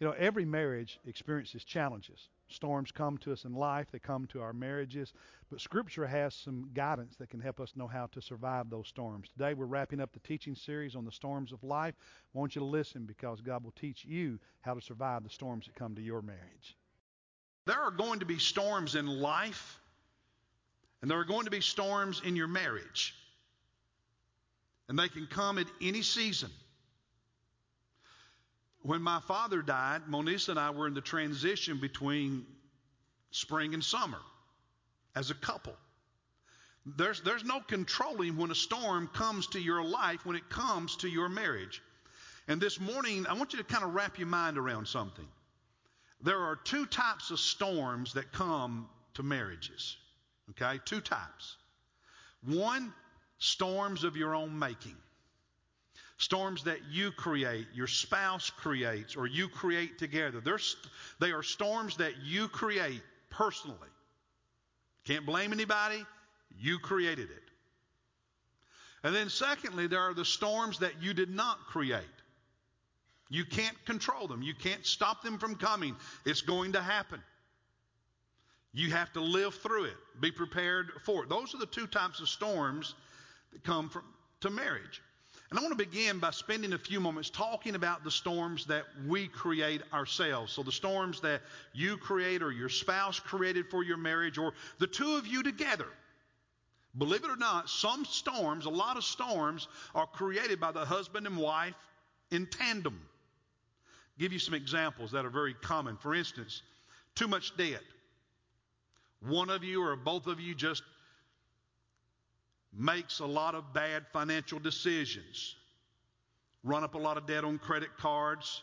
You know, every marriage experiences challenges. Storms come to us in life, they come to our marriages, but Scripture has some guidance that can help us know how to survive those storms. Today we're wrapping up the teaching series on the storms of life. I want you to listen because God will teach you how to survive the storms that come to your marriage. There are going to be storms in life, and there are going to be storms in your marriage. And they can come at any season. When my father died, Monisa and I were in the transition between spring and summer as a couple. There's, there's no controlling when a storm comes to your life, when it comes to your marriage. And this morning, I want you to kind of wrap your mind around something. There are two types of storms that come to marriages. Okay? Two types. One, storms of your own making. Storms that you create, your spouse creates, or you create together. They're, they are storms that you create personally. Can't blame anybody. You created it. And then, secondly, there are the storms that you did not create. You can't control them. You can't stop them from coming. It's going to happen. You have to live through it. Be prepared for it. Those are the two types of storms that come from, to marriage. And I want to begin by spending a few moments talking about the storms that we create ourselves. So, the storms that you create or your spouse created for your marriage or the two of you together. Believe it or not, some storms, a lot of storms, are created by the husband and wife in tandem. Give you some examples that are very common. For instance, too much debt. One of you or both of you just makes a lot of bad financial decisions, run up a lot of debt on credit cards,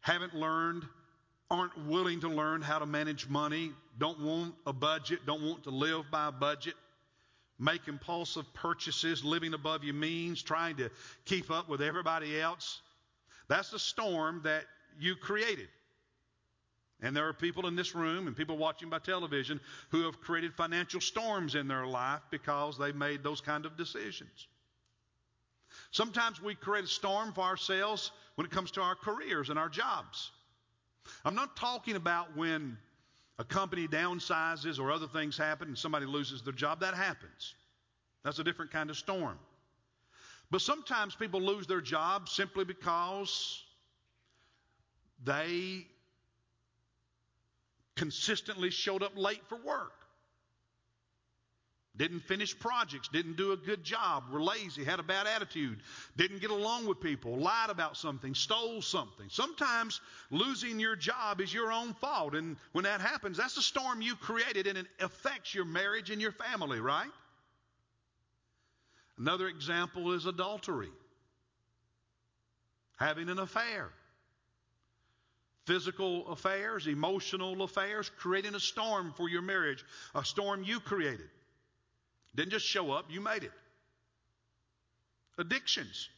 haven't learned, aren't willing to learn how to manage money, don't want a budget, don't want to live by a budget, make impulsive purchases, living above your means, trying to keep up with everybody else. That's the storm that you created. And there are people in this room and people watching by television who have created financial storms in their life because they made those kind of decisions. Sometimes we create a storm for ourselves when it comes to our careers and our jobs. I'm not talking about when a company downsizes or other things happen and somebody loses their job. That happens. That's a different kind of storm. But sometimes people lose their job simply because they consistently showed up late for work. Didn't finish projects, didn't do a good job, were lazy, had a bad attitude, didn't get along with people, lied about something, stole something. Sometimes losing your job is your own fault. And when that happens, that's a storm you created and it affects your marriage and your family, right? Another example is adultery, having an affair physical affairs, emotional affairs, creating a storm for your marriage, a storm you created. Didn't just show up, you made it. Addictions.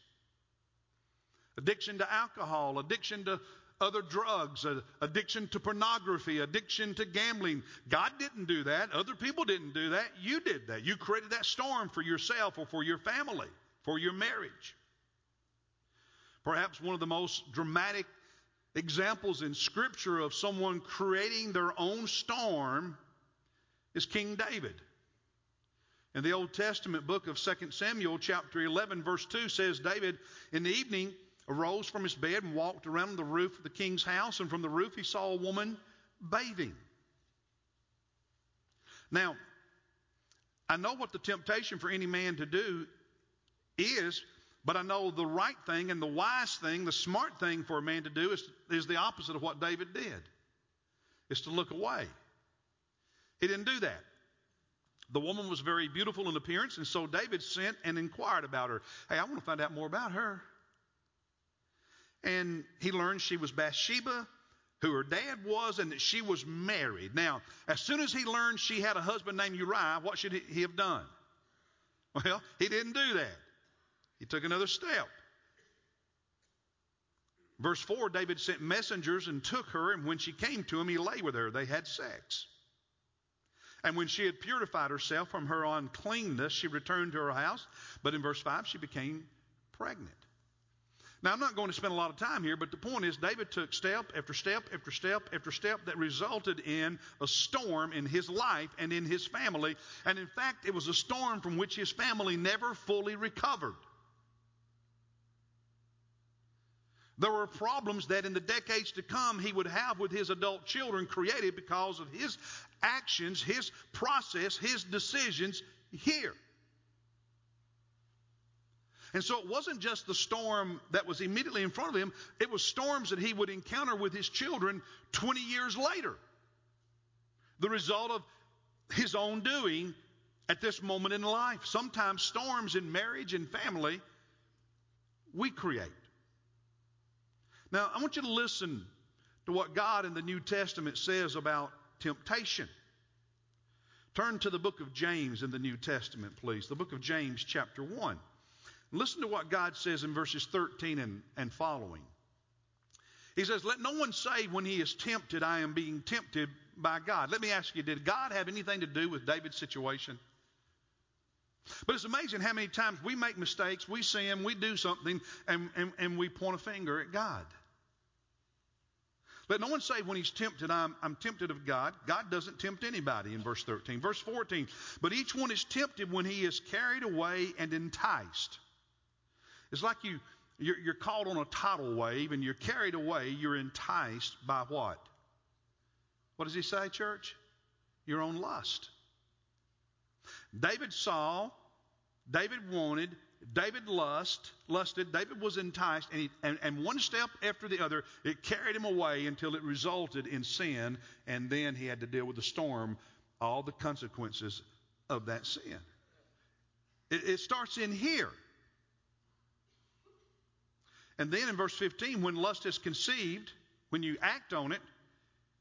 Addiction to alcohol, addiction to other drugs, addiction to pornography, addiction to gambling. God didn't do that. Other people didn't do that. You did that. You created that storm for yourself or for your family, for your marriage. Perhaps one of the most dramatic examples in Scripture of someone creating their own storm is King David. In the Old Testament book of 2 Samuel, chapter 11, verse 2 says, David in the evening arose from his bed and walked around the roof of the king's house, and from the roof he saw a woman bathing. Now, I know what the temptation for any man to do is but I know the right thing and the wise thing, the smart thing for a man to do is, is the opposite of what David did. Is to look away. He didn't do that. The woman was very beautiful in appearance, and so David sent and inquired about her. Hey, I want to find out more about her. And he learned she was Bathsheba, who her dad was, and that she was married. Now, as soon as he learned she had a husband named Uriah, what should he have done? Well, he didn't do that. He took another step. Verse 4 David sent messengers and took her, and when she came to him, he lay with her. They had sex. And when she had purified herself from her uncleanness, she returned to her house. But in verse 5, she became pregnant. Now, I'm not going to spend a lot of time here, but the point is, David took step after step after step after step that resulted in a storm in his life and in his family. And in fact, it was a storm from which his family never fully recovered. There were problems that in the decades to come he would have with his adult children created because of his actions, his process, his decisions here. And so it wasn't just the storm that was immediately in front of him, it was storms that he would encounter with his children 20 years later. The result of his own doing at this moment in life. Sometimes storms in marriage and family we create. Now, I want you to listen to what God in the New Testament says about temptation. Turn to the book of James in the New Testament, please. The book of James, chapter 1. Listen to what God says in verses 13 and, and following. He says, Let no one say when he is tempted, I am being tempted by God. Let me ask you, did God have anything to do with David's situation? But it's amazing how many times we make mistakes, we sin, we do something, and, and, and we point a finger at God. Let no one say when he's tempted, I'm, I'm tempted of God. God doesn't tempt anybody in verse 13. Verse 14, but each one is tempted when he is carried away and enticed. It's like you, you're, you're caught on a tidal wave and you're carried away, you're enticed by what? What does he say, church? Your own lust. David saw, David wanted, David lust, lusted, David was enticed, and, he, and, and one step after the other, it carried him away until it resulted in sin, and then he had to deal with the storm, all the consequences of that sin. It, it starts in here. And then in verse 15, when lust is conceived, when you act on it,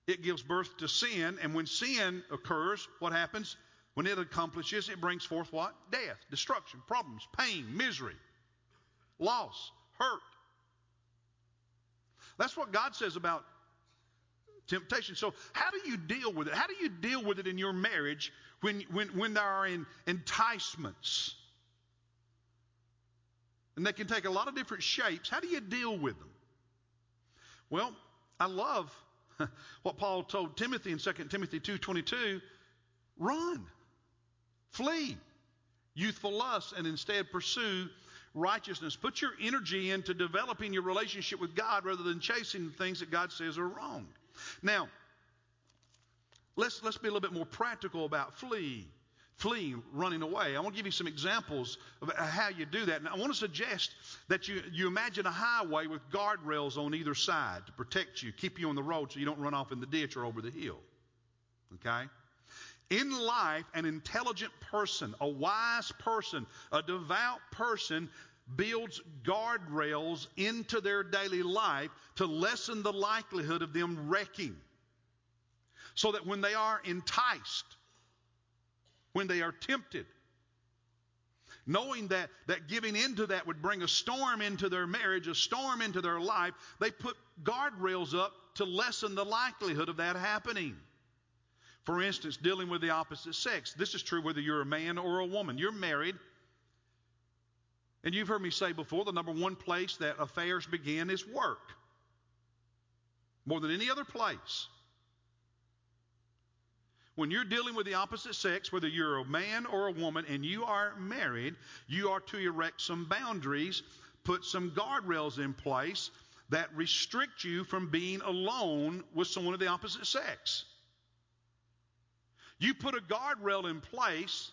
it gives birth to sin. And when sin occurs, what happens? When it accomplishes, it brings forth what? Death, destruction, problems, pain, misery, loss, hurt. That's what God says about temptation. So, how do you deal with it? How do you deal with it in your marriage when, when, when there are in, enticements? And they can take a lot of different shapes. How do you deal with them? Well, I love what Paul told Timothy in 2 Timothy 2:22, run. Flee youthful lusts and instead pursue righteousness. Put your energy into developing your relationship with God rather than chasing things that God says are wrong. Now, let's let's be a little bit more practical about flee fleeing, running away. I want to give you some examples of how you do that. And I want to suggest that you, you imagine a highway with guardrails on either side to protect you, keep you on the road so you don't run off in the ditch or over the hill. Okay? In life, an intelligent person, a wise person, a devout person builds guardrails into their daily life to lessen the likelihood of them wrecking. So that when they are enticed, when they are tempted. Knowing that, that giving into that would bring a storm into their marriage, a storm into their life, they put guardrails up to lessen the likelihood of that happening. For instance, dealing with the opposite sex. This is true whether you're a man or a woman. You're married. And you've heard me say before the number one place that affairs begin is work. More than any other place. When you're dealing with the opposite sex, whether you're a man or a woman and you are married, you are to erect some boundaries, put some guardrails in place that restrict you from being alone with someone of the opposite sex. You put a guardrail in place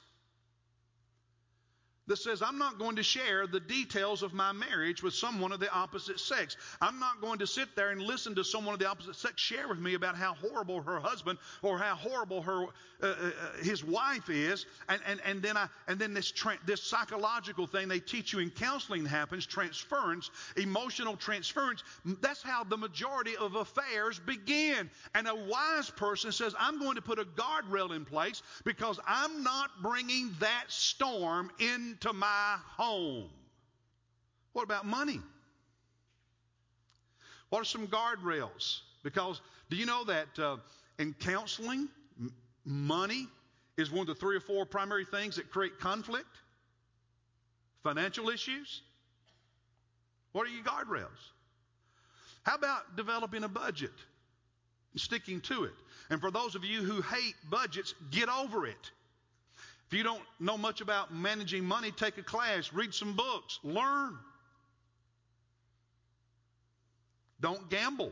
that says, I'm not going to share the details of my marriage with someone of the opposite sex. I'm not going to sit there and listen to someone of the opposite sex share with me about how horrible her husband or how horrible her, uh, uh, uh, his wife is. And, and, and then, I, and then this, tra- this psychological thing they teach you in counseling happens transference, emotional transference. That's how the majority of affairs begin. And a wise person says, I'm going to put a guardrail in place because I'm not bringing that storm in into my home. What about money? What are some guardrails? Because do you know that uh, in counseling, m- money is one of the three or four primary things that create conflict? Financial issues, What are your guardrails? How about developing a budget and sticking to it? And for those of you who hate budgets, get over it. If you don't know much about managing money, take a class, read some books, learn. Don't gamble.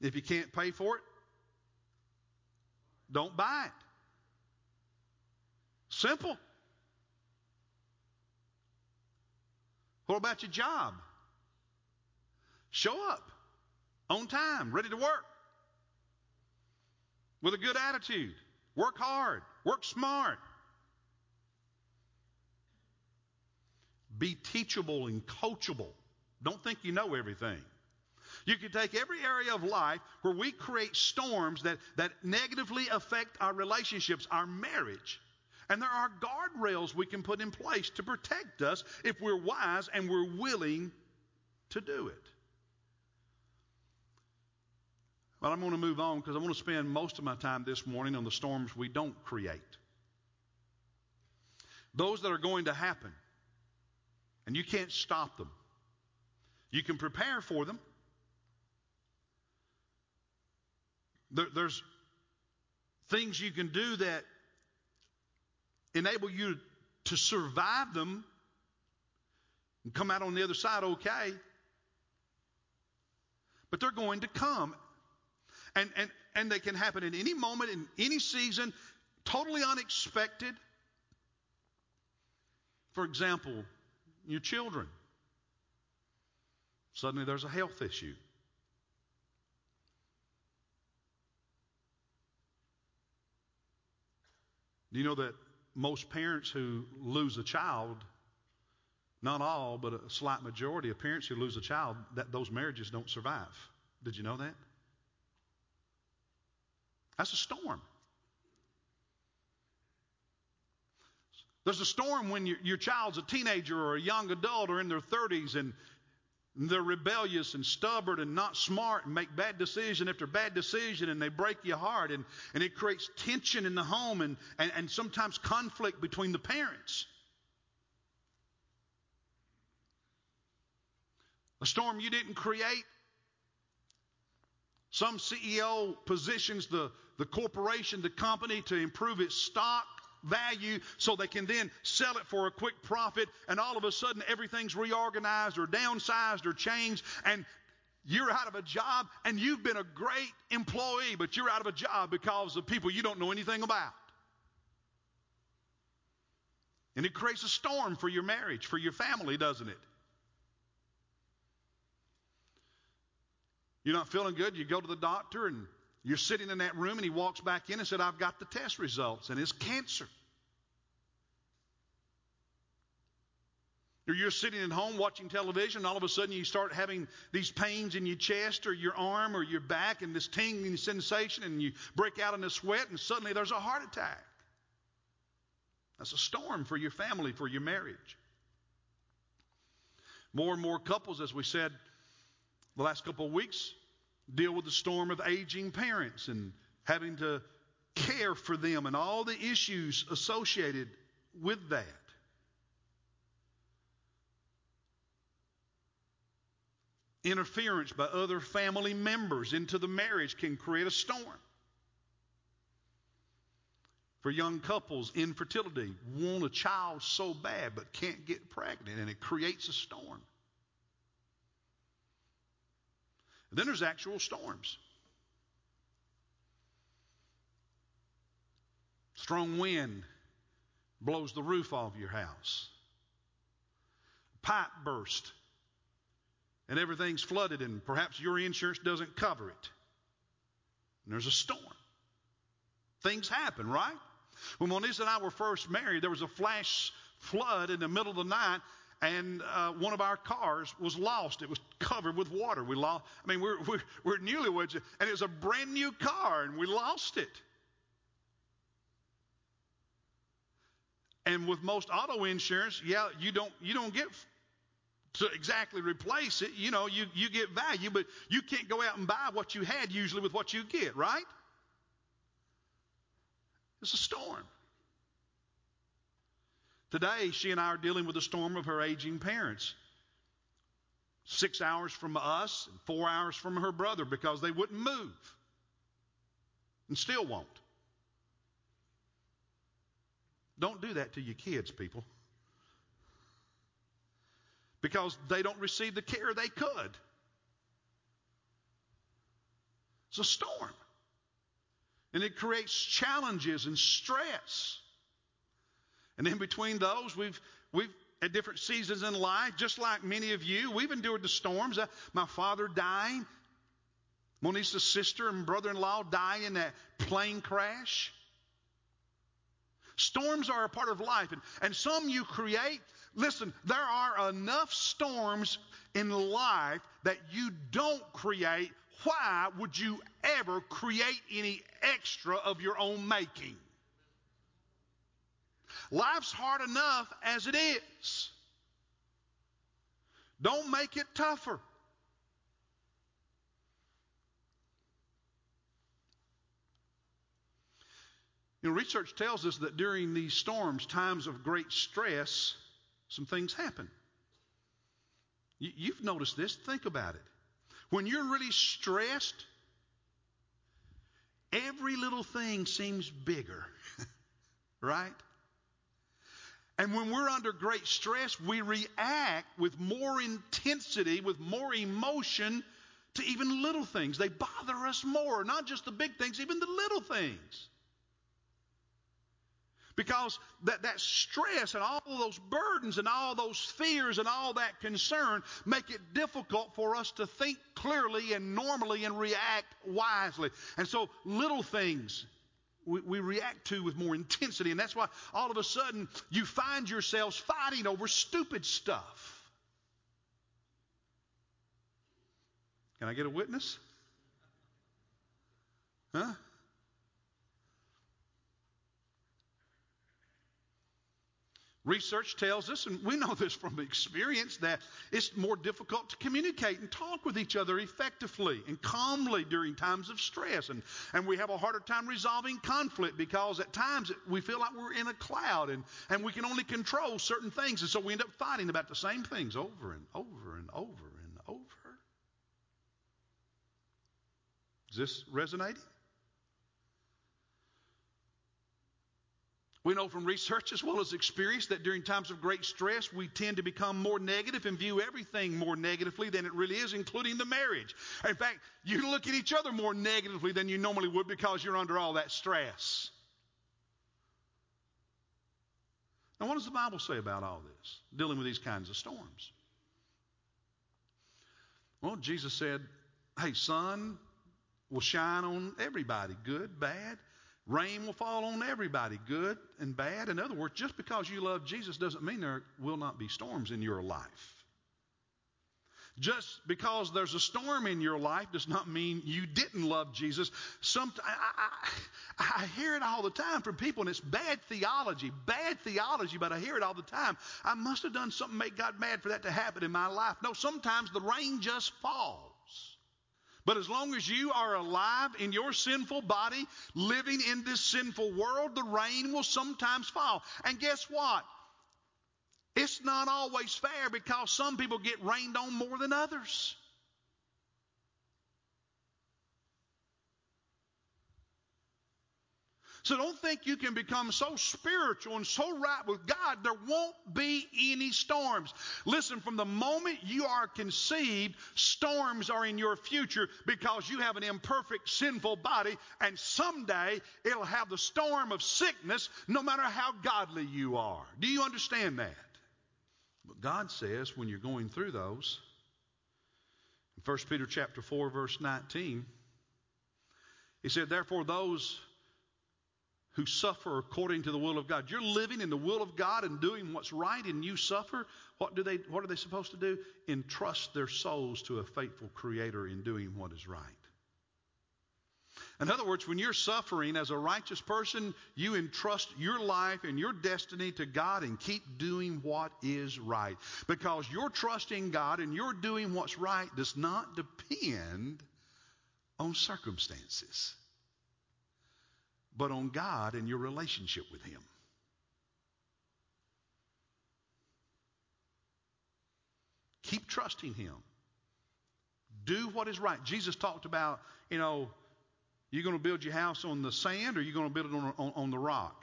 If you can't pay for it, don't buy it. Simple. What about your job? Show up on time, ready to work, with a good attitude. Work hard, work smart. Be teachable and coachable. Don't think you know everything. You can take every area of life where we create storms that, that negatively affect our relationships, our marriage. And there are guardrails we can put in place to protect us if we're wise and we're willing to do it. But I'm going to move on because I want to spend most of my time this morning on the storms we don't create. Those that are going to happen. And you can't stop them. You can prepare for them. There, there's things you can do that enable you to survive them and come out on the other side okay. But they're going to come. And, and, and they can happen in any moment, in any season, totally unexpected. For example, your children. Suddenly there's a health issue. Do you know that most parents who lose a child, not all, but a slight majority of parents who lose a child, that those marriages don't survive? Did you know that? That's a storm. There's a storm when your, your child's a teenager or a young adult or in their 30s and they're rebellious and stubborn and not smart and make bad decision after bad decision and they break your heart and, and it creates tension in the home and, and, and sometimes conflict between the parents. A storm you didn't create. Some CEO positions the, the corporation, the company to improve its stock value so they can then sell it for a quick profit and all of a sudden everything's reorganized or downsized or changed and you're out of a job and you've been a great employee but you're out of a job because of people you don't know anything about. And it creates a storm for your marriage for your family doesn't it? You're not feeling good you go to the doctor and you're sitting in that room and he walks back in and said, I've got the test results and it's cancer. Or you're sitting at home watching television, and all of a sudden you start having these pains in your chest or your arm or your back and this tingling sensation, and you break out in a sweat, and suddenly there's a heart attack. That's a storm for your family, for your marriage. More and more couples, as we said the last couple of weeks, deal with the storm of aging parents and having to care for them and all the issues associated with that. Interference by other family members into the marriage can create a storm. For young couples, infertility, want a child so bad but can't get pregnant, and it creates a storm. Then there's actual storms. Strong wind blows the roof off your house. Pipe burst and everything's flooded and perhaps your insurance doesn't cover it. And there's a storm. Things happen, right? When Monisa and I were first married, there was a flash flood in the middle of the night and uh, one of our cars was lost. It was covered with water. We lost. I mean, we're, we're, we're newlyweds, and it was a brand new car, and we lost it. And with most auto insurance, yeah, you don't you don't get to exactly replace it. You know, you you get value, but you can't go out and buy what you had usually with what you get, right? It's a storm. Today, she and I are dealing with the storm of her aging parents. six hours from us and four hours from her brother because they wouldn't move and still won't. Don't do that to your kids, people. Because they don't receive the care they could. It's a storm. And it creates challenges and stress. And in between those, we've, we've at different seasons in life, just like many of you, we've endured the storms. Uh, my father dying, Monisa's sister and brother in law dying in that plane crash. Storms are a part of life, and, and some you create. Listen, there are enough storms in life that you don't create. Why would you ever create any extra of your own making? Life's hard enough as it is. Don't make it tougher. You know, research tells us that during these storms, times of great stress, some things happen. You've noticed this. Think about it. When you're really stressed, every little thing seems bigger, right? And when we're under great stress, we react with more intensity, with more emotion to even little things. They bother us more, not just the big things, even the little things. Because that, that stress and all those burdens and all those fears and all that concern make it difficult for us to think clearly and normally and react wisely. And so little things we, react to with more intensity. And that's why all of a sudden you find yourselves fighting over stupid stuff. Can I get a witness? Huh? Research tells us, and we know this from experience, that it's more difficult to communicate and talk with each other effectively and calmly during times of stress. And, and we have a harder time resolving conflict because at times we feel like we're in a cloud and, and we can only control certain things. And so we end up fighting about the same things over and over and over and over. Is this resonating? We know from research as well as experience that during times of great stress, we tend to become more negative and view everything more negatively than it really is, including the marriage. In fact, you look at each other more negatively than you normally would because you're under all that stress. Now, what does the Bible say about all this, dealing with these kinds of storms? Well, Jesus said, hey, sun will shine on everybody, good, bad. Rain will fall on everybody, good and bad. In other words, just because you love Jesus doesn't mean there will not be storms in your life. Just because there's a storm in your life does not mean you didn't love Jesus. Some, I, I, I hear it all the time from people, and it's bad theology, bad theology, but I hear it all the time. I must have done something to make God mad for that to happen in my life. No, sometimes the rain just falls. But as long as you are alive in your sinful body, living in this sinful world, the rain will sometimes fall. And guess what? It's not always fair because some people get rained on more than others. So don't think you can become so spiritual and so right with God, there won't be any storms. Listen, from the moment you are conceived, storms are in your future because you have an imperfect, sinful body, and someday it'll have the storm of sickness no matter how godly you are. Do you understand that? But God says when you're going through those, in 1 Peter chapter 4, verse 19, he said, Therefore, those who suffer according to the will of God. You're living in the will of God and doing what's right and you suffer. What do they what are they supposed to do? Entrust their souls to a faithful creator in doing what is right. In other words, when you're suffering as a righteous person, you entrust your life and your destiny to God and keep doing what is right. Because your trusting God and your doing what's right does not depend on circumstances but on God and your relationship with Him. Keep trusting Him. Do what is right. Jesus talked about, you know, you're going to build your house on the sand or you're going to build it on, on, on the rock.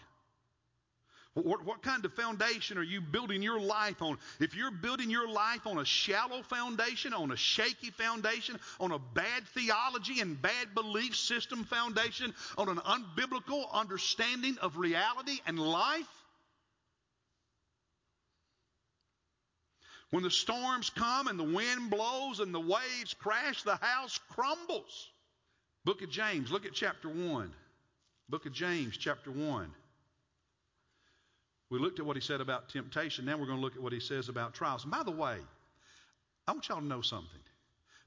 What, what, kind of foundation are you building your life on? If you're building your life on a shallow foundation, on a shaky foundation, on a bad theology and bad belief system foundation, on an unbiblical understanding of reality and life, when the storms come and the wind blows and the waves crash, the house crumbles. Book of James, look at chapter 1. Book of James, chapter 1. We looked at what he said about temptation. Now we're going to look at what he says about trials. And by the way, I want y'all to know something.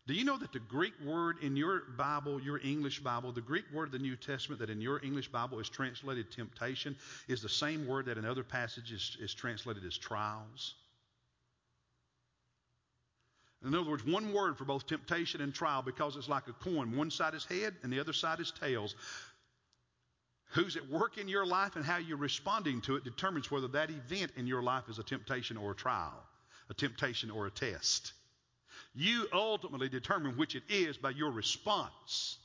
Do you know that the Greek word in your Bible, your English Bible, the Greek word of the New Testament that in your English Bible is translated temptation is the same word that in other passages is translated as trials? In other words, one word for both temptation and trial because it's like a coin. One side is head and the other side is tails. Who's at work in your life and how you're responding to it determines whether that event in your life is a temptation or a trial, a temptation or a test. You ultimately determine which it is by your response.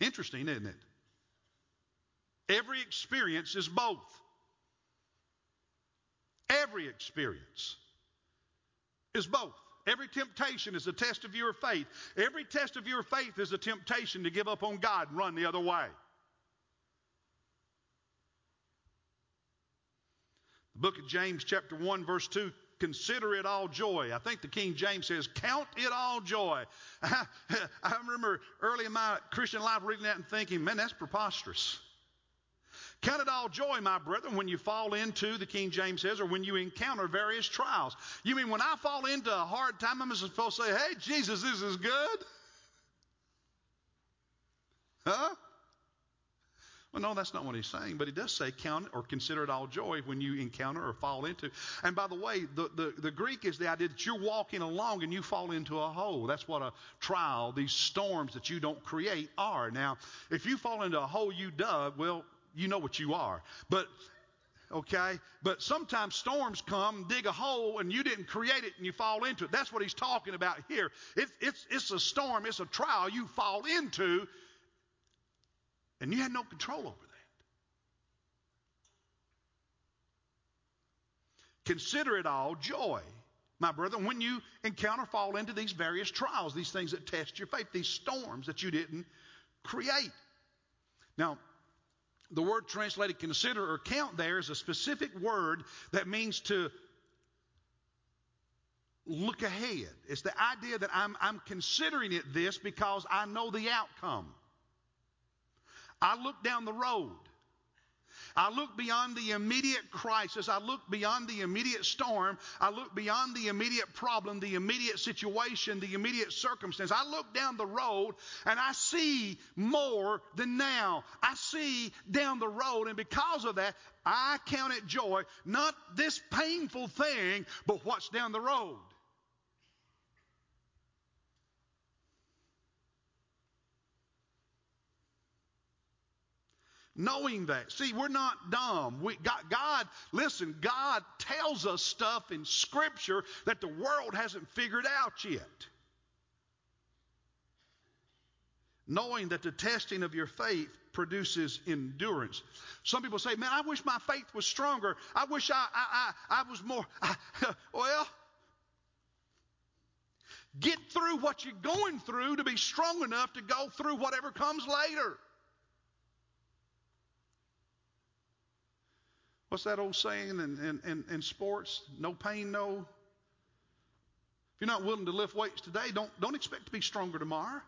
Interesting, isn't it? Every experience is both. Every experience is both. Every temptation is a test of your faith. Every test of your faith is a temptation to give up on God and run the other way. The book of James, chapter 1, verse 2 consider it all joy. I think the King James says, count it all joy. I, I remember early in my Christian life reading that and thinking, man, that's preposterous. Count it all joy, my brethren, when you fall into, the King James says, or when you encounter various trials. You mean when I fall into a hard time, I'm supposed to say, hey, Jesus, this is good? Huh? Well, no, that's not what he's saying, but he does say count or consider it all joy when you encounter or fall into. And by the way, the, the, the Greek is the idea that you're walking along and you fall into a hole. That's what a trial, these storms that you don't create, are. Now, if you fall into a hole you dug, well, you know what you are. But okay? But sometimes storms come, dig a hole, and you didn't create it and you fall into it. That's what he's talking about here. It, it's, it's a storm, it's a trial you fall into, and you had no control over that. Consider it all joy, my brother, when you encounter, fall into these various trials, these things that test your faith, these storms that you didn't create. Now, the word translated consider or count there is a specific word that means to look ahead. It's the idea that I'm, I'm considering it this because I know the outcome. I look down the road. I look beyond the immediate crisis. I look beyond the immediate storm. I look beyond the immediate problem, the immediate situation, the immediate circumstance. I look down the road and I see more than now. I see down the road, and because of that, I count it joy, not this painful thing, but what's down the road. Knowing that. See, we're not dumb. We, God, God, listen, God tells us stuff in Scripture that the world hasn't figured out yet. Knowing that the testing of your faith produces endurance. Some people say, man, I wish my faith was stronger. I wish I, I, I, I was more. I, well, get through what you're going through to be strong enough to go through whatever comes later. What's that old saying in, in, in, sports? No pain, no. If you're not willing to lift weights today, don't, don't expect to be stronger tomorrow.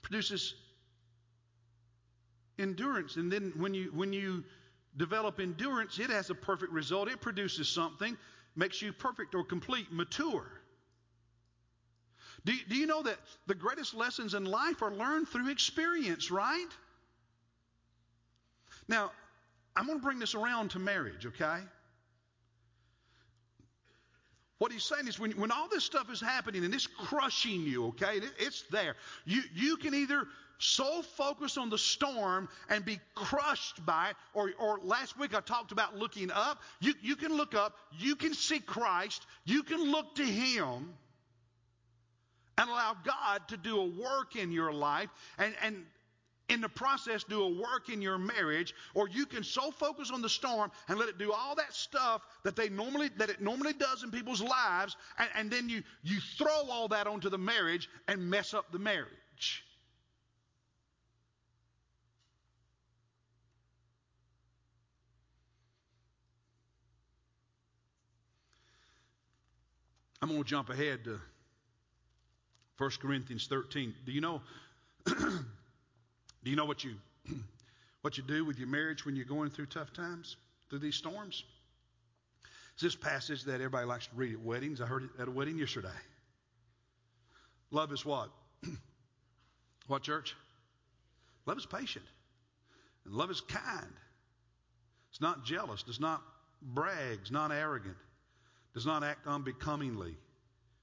Produces endurance. And then when you, when you develop endurance, it has a perfect result. It produces something, makes you perfect or complete, mature. Do, do you know that the greatest lessons in life are learned through experience, right? Now, I'm going to bring this around to marriage, okay? What he's saying is when, when all this stuff is happening and it's crushing you, okay, it, it's there. You, you can either so focus on the storm and be crushed by it, or, or last week I talked about looking up. You, you can look up, you can see Christ, you can look to Him and allow God to do a work in your life and, and in the process do a work in your marriage, or you can so focus on the storm and let it do all that stuff that they normally that it normally does in people's lives, and, and then you you throw all that onto the marriage and mess up the marriage. I'm going to jump ahead to 1 Corinthians 13. Do you know Do you know what you what you do with your marriage when you're going through tough times, through these storms? It's this passage that everybody likes to read at weddings. I heard it at a wedding yesterday. Love is what? what church? Love is patient. And love is kind. It's not jealous, does not brag, not arrogant, does not act unbecomingly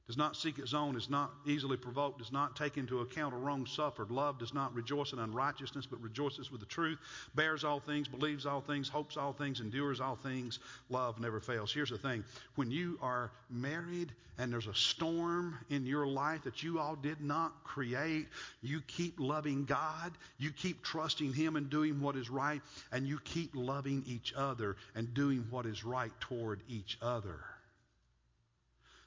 does not seek its own, is not easily provoked, does not take into account a wrong suffered. Love does not rejoice in unrighteousness, but rejoices with the truth, bears all things, believes all things, hopes all things, endures all things. Love never fails. Here's the thing when you are married and there's a storm in your life that you all did not create, you keep loving God, you keep trusting Him and doing what is right, and you keep loving each other and doing what is right toward each other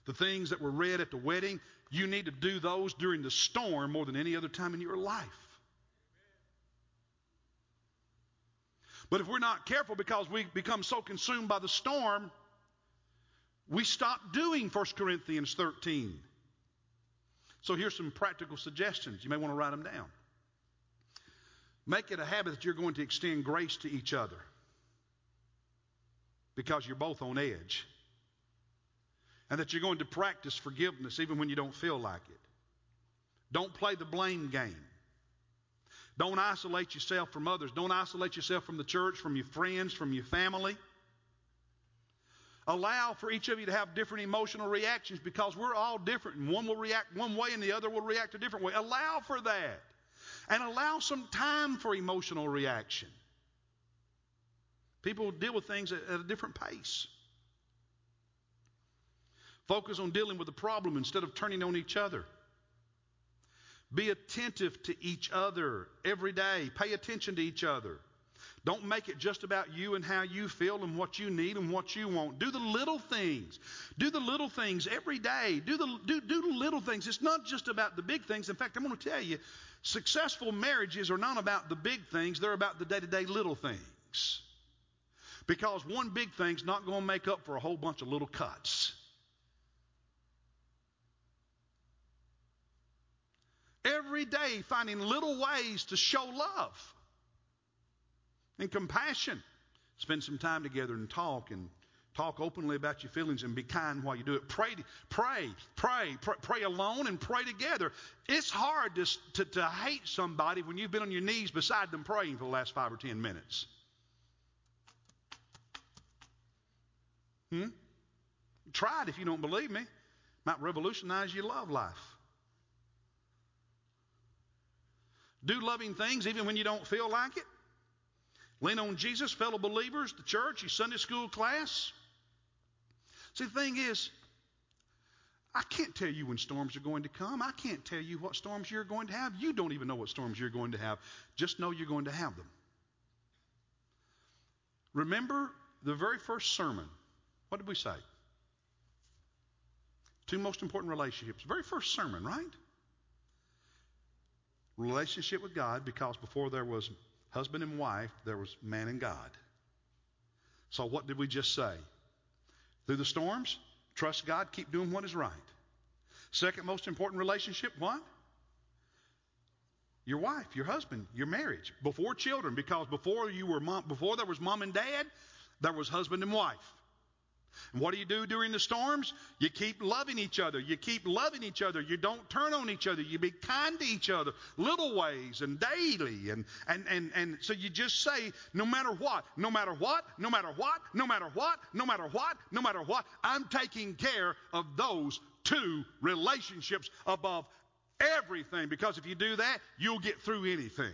the things that were read at the wedding, you need to do those during the storm more than any other time in your life. But if we're not careful because we become so consumed by the storm, we stop doing 1 Corinthians 13. So here's some practical suggestions. You may want to write them down. Make it a habit that you're going to extend grace to each other because you're both on edge and that you're going to practice forgiveness even when you don't feel like it. Don't play the blame game. Don't isolate yourself from others. Don't isolate yourself from the church, from your friends, from your family. Allow for each of you to have different emotional reactions because we're all different. One will react one way and the other will react a different way. Allow for that. And allow some time for emotional reaction. People deal with things at, at a different pace. Focus on dealing with the problem instead of turning on each other. Be attentive to each other every day. Pay attention to each other. Don't make it just about you and how you feel and what you need and what you want. Do the little things. Do the little things every day. Do the, do, do the little things. It's not just about the big things. In fact, I'm going to tell you successful marriages are not about the big things, they're about the day to day little things. Because one big thing's not going to make up for a whole bunch of little cuts. Every day finding little ways to show love and compassion. Spend some time together and talk and talk openly about your feelings and be kind while you do it. Pray, pray, pray, pray, pray alone and pray together. It's hard to, to, to hate somebody when you've been on your knees beside them praying for the last five or ten minutes. Hmm? Try it if you don't believe me. Might revolutionize your love life. Do loving things even when you don't feel like it. Lean on Jesus, fellow believers, the church, your Sunday school class. See, the thing is, I can't tell you when storms are going to come. I can't tell you what storms you're going to have. You don't even know what storms you're going to have. Just know you're going to have them. Remember the very first sermon. What did we say? Two most important relationships. Very first sermon, right? Relationship with God because before there was husband and wife, there was man and God. So, what did we just say? Through the storms, trust God, keep doing what is right. Second most important relationship, what? Your wife, your husband, your marriage. Before children, because before you were mom, before there was mom and dad, there was husband and wife. And what do you do during the storms? You keep loving each other. You keep loving each other. You don't turn on each other. You be kind to each other, little ways and daily. And, and, and, and so you just say, no matter what, no matter what, no matter what, no matter what, no matter what, no matter what, I'm taking care of those two relationships above everything. Because if you do that, you'll get through anything.